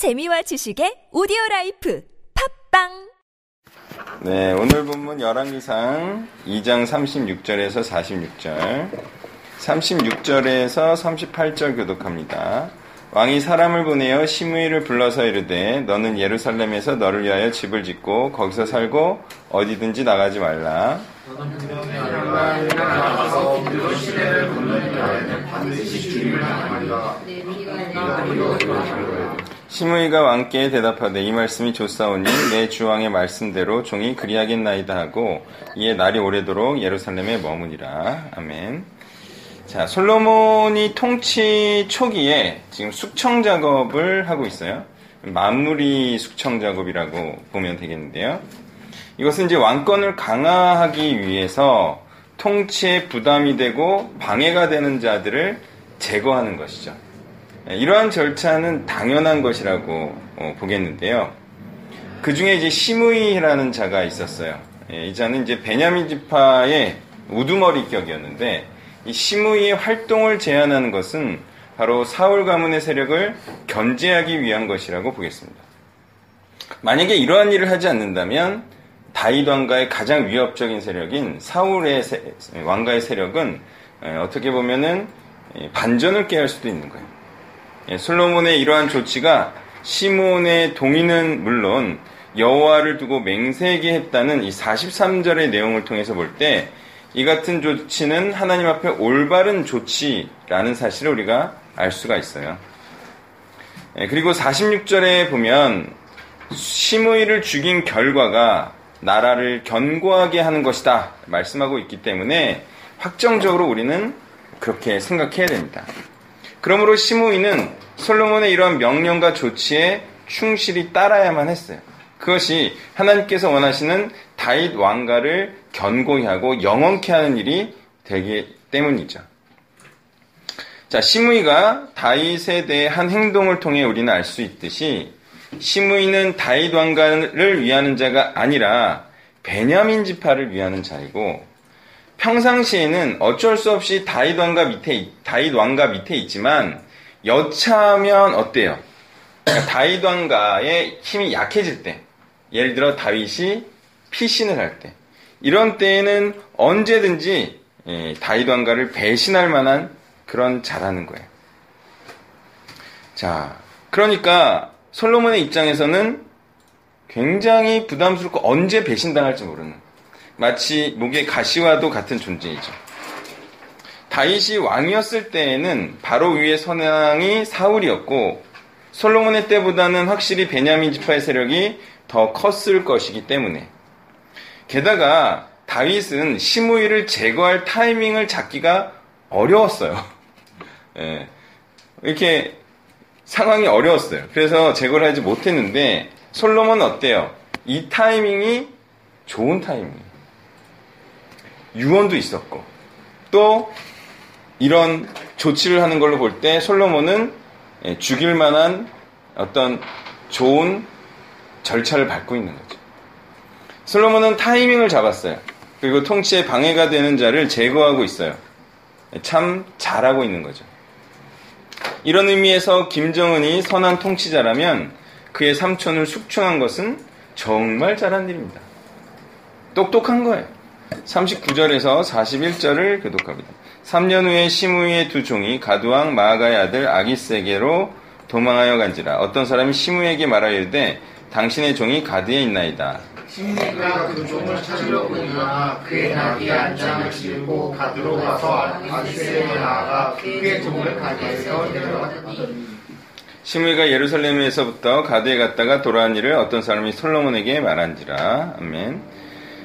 재미와 지식의 오디오 라이프 팟빵 네, 오늘 본문 열왕기상 2장 36절에서 46절, 36절에서 38절 교독합니다. 왕이 사람을 보내어 시므이를 불러서 이르되 너는 예루살렘에서 너를 위하여 집을 짓고 거기서 살고 어디든지 나가지 말라. 시므이가 왕께 대답하되 이 말씀이 좋사오니 내 주왕의 말씀대로 종이 그리하겠나이다 하고 이에 날이 오래도록 예루살렘에 머무니라. 아멘. 자, 솔로몬이 통치 초기에 지금 숙청 작업을 하고 있어요. 마무리 숙청 작업이라고 보면 되겠는데요. 이것은 이제 왕권을 강화하기 위해서 통치에 부담이 되고 방해가 되는 자들을 제거하는 것이죠. 예, 이러한 절차는 당연한 것이라고 어, 보겠는데요. 그 중에 이제 시므이라는 자가 있었어요. 예, 이 자는 이제 베냐민 지파의 우두머리격이었는데 이 시므이의 활동을 제한하는 것은 바로 사울 가문의 세력을 견제하기 위한 것이라고 보겠습니다. 만약에 이러한 일을 하지 않는다면 다윗 왕가의 가장 위협적인 세력인 사울의 세, 왕가의 세력은 어떻게 보면은 반전을 깨할 수도 있는 거예요. 예, 솔로몬의 이러한 조치가 시몬의 동의는 물론 여호와를 두고 맹세하게 했다는 이 43절의 내용을 통해서 볼 때 이 같은 조치는 하나님 앞에 올바른 조치라는 사실을 우리가 알 수가 있어요. 예, 그리고 46절에 보면 시므이를 죽인 결과가 나라를 견고하게 하는 것이다 말씀하고 있기 때문에 확정적으로 우리는 그렇게 생각해야 됩니다. 그러므로 시므이는 솔로몬의 이러한 명령과 조치에 충실히 따라야만 했어요. 그것이 하나님께서 원하시는 다윗 왕가를 견고히 하고 영원케 하는 일이 되기 때문이죠. 자, 시므이가 다윗에 대해 한 행동을 통해 우리는 알 수 있듯이 시므이는 다윗 왕가를 위하는 자가 아니라 베냐민 지파를 위하는 자이고 평상시에는 어쩔 수 없이 다윗 왕가 밑에 다윗 왕가 밑에 있지만 여차하면 어때요? 그러니까 다윗 왕가의 힘이 약해질 때, 예를 들어 다윗이 피신을 할 때, 이런 때에는 언제든지 예, 다윗 왕가를 배신할 만한 그런 자라는 거예요. 자, 그러니까 솔로몬의 입장에서는 굉장히 부담스럽고 언제 배신당할지 모르는 마치 목의 가시와도 같은 존재이죠. 다윗이 왕이었을 때에는 바로 위에 선왕이 사울이었고 솔로몬의 때보다는 확실히 베냐민 지파의 세력이 더 컸을 것이기 때문에 게다가 다윗은 시므이를 제거할 타이밍을 잡기가 어려웠어요. 예, 이렇게 상황이 어려웠어요. 그래서 제거를 하지 못했는데 솔로몬은 어때요? 이 타이밍이 좋은 타이밍이에요. 유언도 있었고 또 이런 조치를 하는 걸로 볼 때 솔로몬은 예, 죽일 만한 어떤 좋은 절차를 밟고 있는 거죠. 솔로몬은 타이밍을 잡았어요. 그리고 통치에 방해가 되는 자를 제거하고 있어요. 예, 참 잘하고 있는 거죠. 이런 의미에서 김정은이 선한 통치자라면 그의 삼촌을 숙청한 것은 정말 잘한 일입니다. 똑똑한 거예요. 39절에서 41절을 교독합니다. 3년 후에 시므이의 두 종이 가두왕 마아가의 아들 아기세게로 도망하여 간지라 어떤 사람이 시므에게 말하여 이르되 당신의 종이 가드에 있나이다. 시므가 그 종을 찾으려 보니까 그의 나귀에 안장을 싣고 가드로 가서 아기세에 나아가 그의 종을 가드에서 데려갔더니 시므이가 예루살렘에서부터 가드에 갔다가 돌아온 일을 어떤 사람이 솔로몬에게 말한지라. 아멘.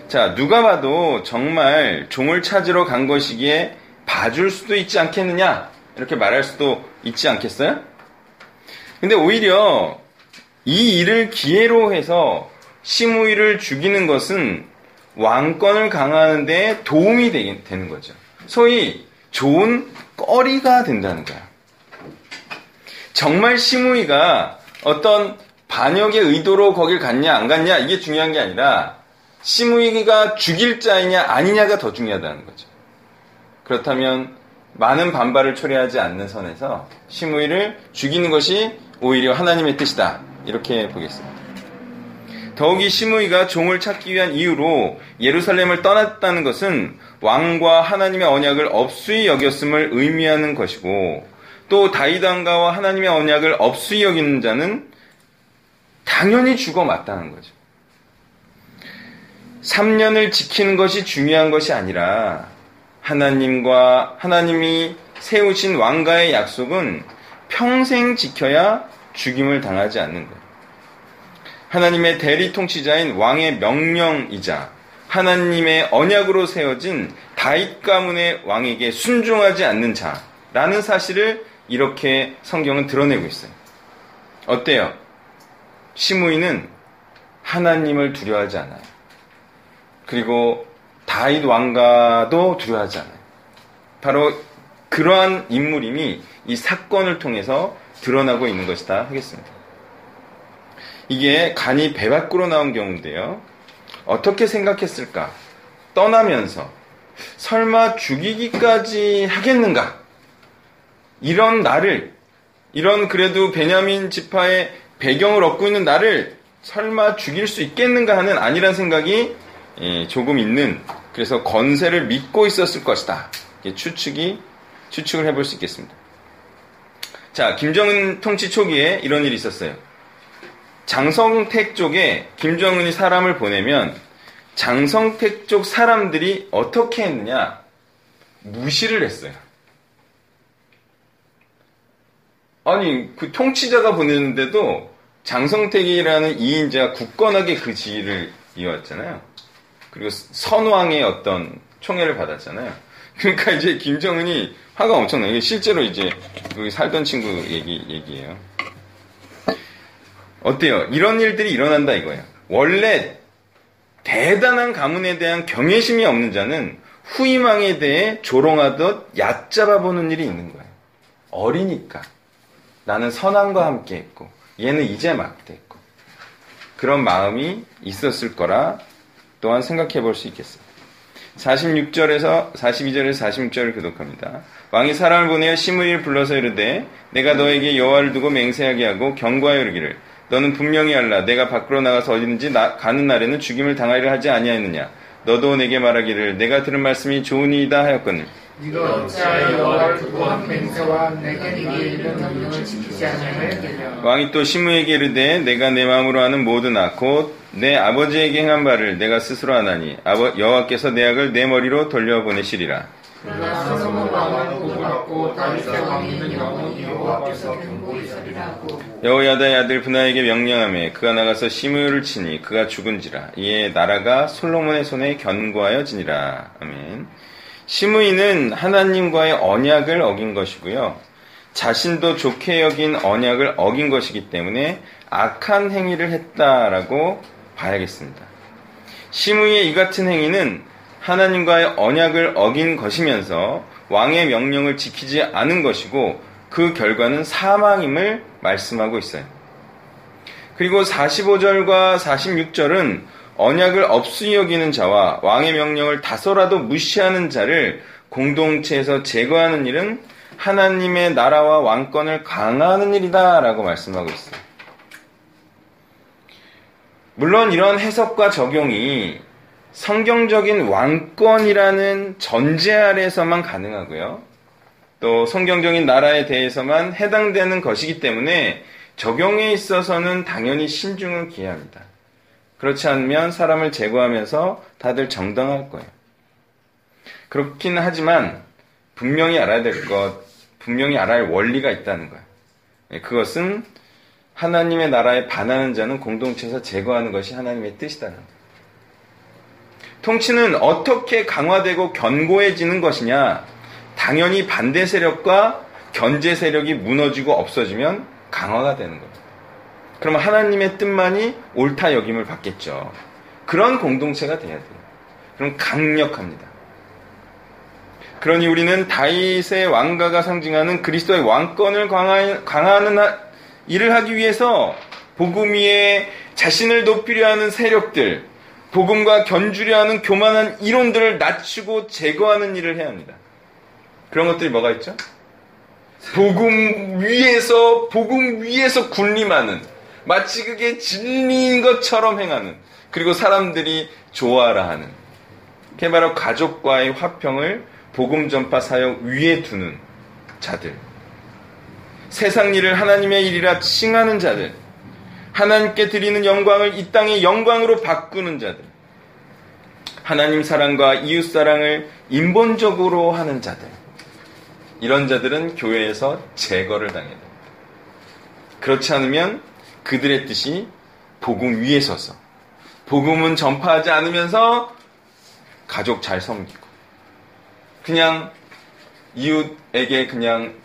자, 누가 봐도 정말 종을 찾으러 간 것이기에 봐줄 수도 있지 않겠느냐? 이렇게 말할 수도 있지 않겠어요? 근데 오히려 이 일을 기회로 해서 시므이를 죽이는 것은 왕권을 강화하는 데 도움이 되는 거죠. 소위 좋은 꺼리가 된다는 거야. 정말 시므이가 어떤 반역의 의도로 거길 갔냐 안 갔냐 이게 중요한 게 아니라 시므이가 죽일 자이냐 아니냐가 더 중요하다는 거죠. 그렇다면 많은 반발을 초래하지 않는 선에서 시므이를 죽이는 것이 오히려 하나님의 뜻이다. 이렇게 보겠습니다. 더욱이 시므이가 종을 찾기 위한 이유로 예루살렘을 떠났다는 것은 왕과 하나님의 언약을 업수히 여겼음을 의미하는 것이고 또 다윗 왕가와 하나님의 언약을 업수히 여기는 자는 당연히 죽어 마땅한 거죠. 3년을 지키는 것이 중요한 것이 아니라 하나님과 하나님이 세우신 왕가의 약속은 평생 지켜야 죽임을 당하지 않는 거예요. 하나님의 대리 통치자인 왕의 명령이자 하나님의 언약으로 세워진 다윗 가문의 왕에게 순종하지 않는 자라는 사실을 이렇게 성경은 드러내고 있어요. 어때요? 시므이는 하나님을 두려워하지 않아요. 그리고 다윗 왕가도 두려워하지 않아요. 바로 그러한 인물임이 이 사건을 통해서 드러나고 있는 것이다 하겠습니다. 이게 간이 배 밖으로 나온 경우인데요. 어떻게 생각했을까? 떠나면서 설마 죽이기까지 하겠는가? 이런 나를 이런 그래도 베냐민 지파의 배경을 얻고 있는 나를 설마 죽일 수 있겠는가 하는 아니란 생각이 예, 조금 있는 그래서 건세를 믿고 있었을 것이다. 추측이 추측을 해볼 수 있겠습니다. 자, 김정은 통치 초기에 이런 일이 있었어요. 장성택 쪽에 김정은이 사람을 보내면 장성택 쪽 사람들이 어떻게 했느냐? 무시를 했어요. 아니, 그 통치자가 보냈는데도 장성택이라는 이인자가 굳건하게 그 지위를 이어왔잖아요. 그리고 선왕의 어떤 총애를 받았잖아요. 그러니까 이제 김정은이 화가 엄청나요. 이게 실제로 이제 그 살던 친구 얘기, 얘기예요. 어때요? 이런 일들이 일어난다 이거예요. 원래 대단한 가문에 대한 경외심이 없는 자는 후임왕에 대해 조롱하듯 얕잡아 보는 일이 있는 거예요. 어리니까. 나는 선왕과 함께 했고, 얘는 이제 막 됐고. 그런 마음이 있었을 거라 또한 생각해 볼 수 있겠어요. 46절에서 42절에서 46절을 교독합니다. 왕이 사람을 보내어 시므리를 불러서 이르되 내가 너에게 여호와를 두고 맹세하게 하고 경고하여 이르기를 너는 분명히 알라 내가 밖으로 나가서 어디든지 나, 가는 날에는 죽임을 당하리라 하지 아니하였느냐 너도 내게 말하기를 내가 들은 말씀이 좋으니이다 하였거늘 네가 어찌하여 여호와를 두고 한 맹세와 내게 네게 이르는 명령을 지키지 아니하였느냐 왕이 또 시므에게 이르되 내가 내 마음으로 하는 모든 악곧 내 아버지에게 행한 바를 내가 스스로 하나니 아버 여호와께서 내 악을 내 머리로 돌려보내시리라. 그러나 솔로몬 왕은 받고 다윗의 왕위는 영원히 여호와께서 경고하시리라 하고. 여호야다의 아들 분하에게 명령하며 그가 나가서 시므를 치니 그가 죽은지라. 이에 나라가 솔로몬의 손에 견고하여 지니라. 아멘 시므이는 하나님과의 언약을 어긴 것이고요 자신도 좋게 여긴 언약을 어긴 것이기 때문에 악한 행위를 했다라고 봐야겠습니다. 시므이의 이 같은 행위는 하나님과의 언약을 어긴 것이면서 왕의 명령을 지키지 않은 것이고 그 결과는 사망임을 말씀하고 있어요. 그리고 45절과 46절은 언약을 없이 여기는 자와 왕의 명령을 다소라도 무시하는 자를 공동체에서 제거하는 일은 하나님의 나라와 왕권을 강화하는 일이다 라고 말씀하고 있어요. 물론 이런 해석과 적용이 성경적인 왕권이라는 전제 아래서만 가능하고요. 또 성경적인 나라에 대해서만 해당되는 것이기 때문에 적용에 있어서는 당연히 신중을 기해야 합니다. 그렇지 않으면 사람을 제거하면서 다들 정당할 거예요. 그렇긴 하지만 분명히 알아야 될 것, 분명히 알아야 할 원리가 있다는 거예요. 예, 그것은 하나님의 나라에 반하는 자는 공동체에서 제거하는 것이 하나님의 뜻이다는 거예요. 통치는 어떻게 강화되고 견고해지는 것이냐? 당연히 반대 세력과 견제 세력이 무너지고 없어지면 강화가 되는 겁니다. 그러면 하나님의 뜻만이 옳다 여김을 받겠죠. 그런 공동체가 돼야 돼요. 그럼 강력합니다. 그러니 우리는 다윗의 왕가가 상징하는 그리스도의 왕권을 강화하는 일을 하기 위해서 복음 위에 자신을 높이려 하는 세력들, 복음과 견주려 하는 교만한 이론들을 낮추고 제거하는 일을 해야 합니다. 그런 것들이 뭐가 있죠? 복음 위에서 복음 위에서 군림하는 마치 그게 진리인 것처럼 행하는 그리고 사람들이 좋아라 하는 그게 바로 가족과의 화평을 복음 전파 사역 위에 두는 자들. 세상 일을 하나님의 일이라 칭하는 자들. 하나님께 드리는 영광을 이 땅의 영광으로 바꾸는 자들. 하나님 사랑과 이웃 사랑을 인본적으로 하는 자들. 이런 자들은 교회에서 제거를 당해야 됩니다. 그렇지 않으면 그들의 뜻이 복음 위에 서서 복음은 전파하지 않으면서 가족 잘 섬기고 그냥 이웃에게 그냥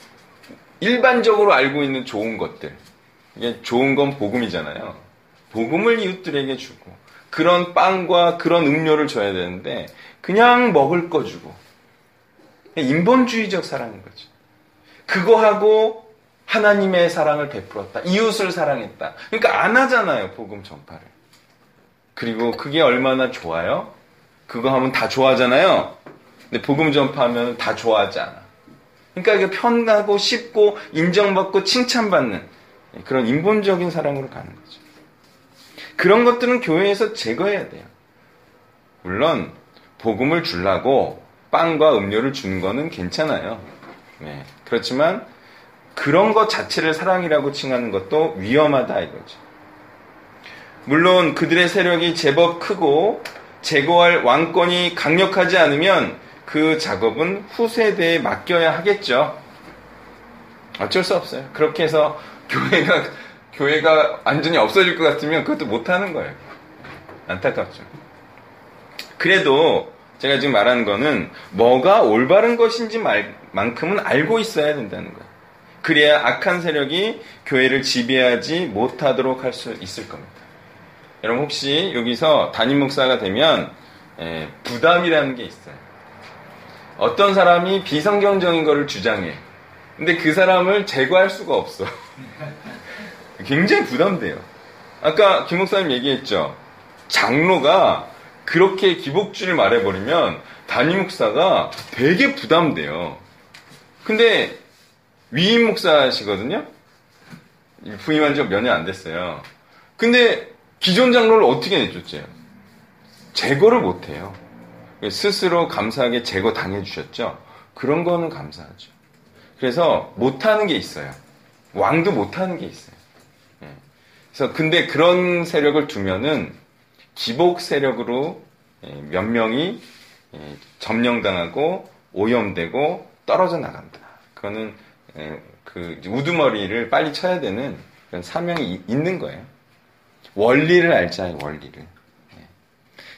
일반적으로 알고 있는 좋은 것들 이게 좋은 건 복음이잖아요. 복음을 이웃들에게 주고 그런 빵과 그런 음료를 줘야 되는데 그냥 먹을 거 주고 인본주의적 사랑인 거죠. 그거 하고 하나님의 사랑을 베풀었다. 이웃을 사랑했다. 그러니까 안 하잖아요. 복음 전파를. 그리고 그게 얼마나 좋아요? 그거 하면 다 좋아하잖아요. 근데 복음 전파하면 다 좋아하지 않아. 그러니까 이게 편하고 쉽고 인정받고 칭찬받는 그런 인본적인 사랑으로 가는 거죠. 그런 것들은 교회에서 제거해야 돼요. 물론 복음을 주려고 빵과 음료를 주는 거는 괜찮아요. 네. 그렇지만 그런 것 자체를 사랑이라고 칭하는 것도 위험하다 이거죠. 물론 그들의 세력이 제법 크고 제거할 왕권이 강력하지 않으면 그 작업은 후세대에 맡겨야 하겠죠. 어쩔 수 없어요. 그렇게 해서 교회가 교회가 완전히 없어질 것 같으면 그것도 못 하는 거예요. 안타깝죠. 그래도 제가 지금 말하는 거는 뭐가 올바른 것인지 말, 만큼은 알고 있어야 된다는 거예요. 그래야 악한 세력이 교회를 지배하지 못하도록 할 수 있을 겁니다. 여러분 혹시 여기서 담임 목사가 되면 에, 부담이라는 게 있어요. 어떤 사람이 비성경적인 것을 주장해. 근데 그 사람을 제거할 수가 없어. 굉장히 부담돼요. 아까 김 목사님 얘기했죠. 장로가 그렇게 기복주를 말해버리면 담임 목사가 되게 부담돼요. 근데 위임 목사시거든요? 부임한 지 몇 년 안 됐어요. 근데 기존 장로를 어떻게 내쫓어요? 제거를 못 해요. 스스로 감사하게 제거 당해 주셨죠? 그런 거는 감사하죠. 그래서 못하는 게 있어요. 왕도 못하는 게 있어요. 예. 그래서 근데 그런 세력을 두면은 기복 세력으로 예, 몇 명이 예, 점령당하고 오염되고 떨어져 나간다. 그거는 그 우두머리를 빨리 쳐야 되는 그런 사명이 있는 거예요. 원리를 알자요, 원리를.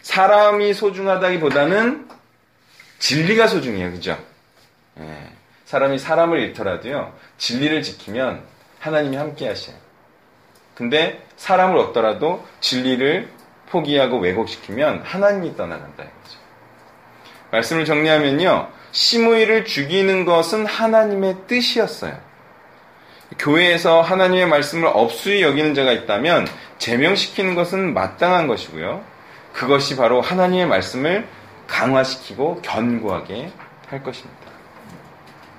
사람이 소중하다기보다는 진리가 소중해요, 그죠? 사람이 사람을 잃더라도요, 진리를 지키면 하나님이 함께 하셔요. 근데 사람을 얻더라도 진리를 포기하고 왜곡시키면 하나님이 떠나간다 이거죠. 말씀을 정리하면요. 시므이를 죽이는 것은 하나님의 뜻이었어요. 교회에서 하나님의 말씀을 업수히 여기는 자가 있다면 제명시키는 것은 마땅한 것이고요. 그것이 바로 하나님의 말씀을 강화시키고 견고하게 할 것입니다.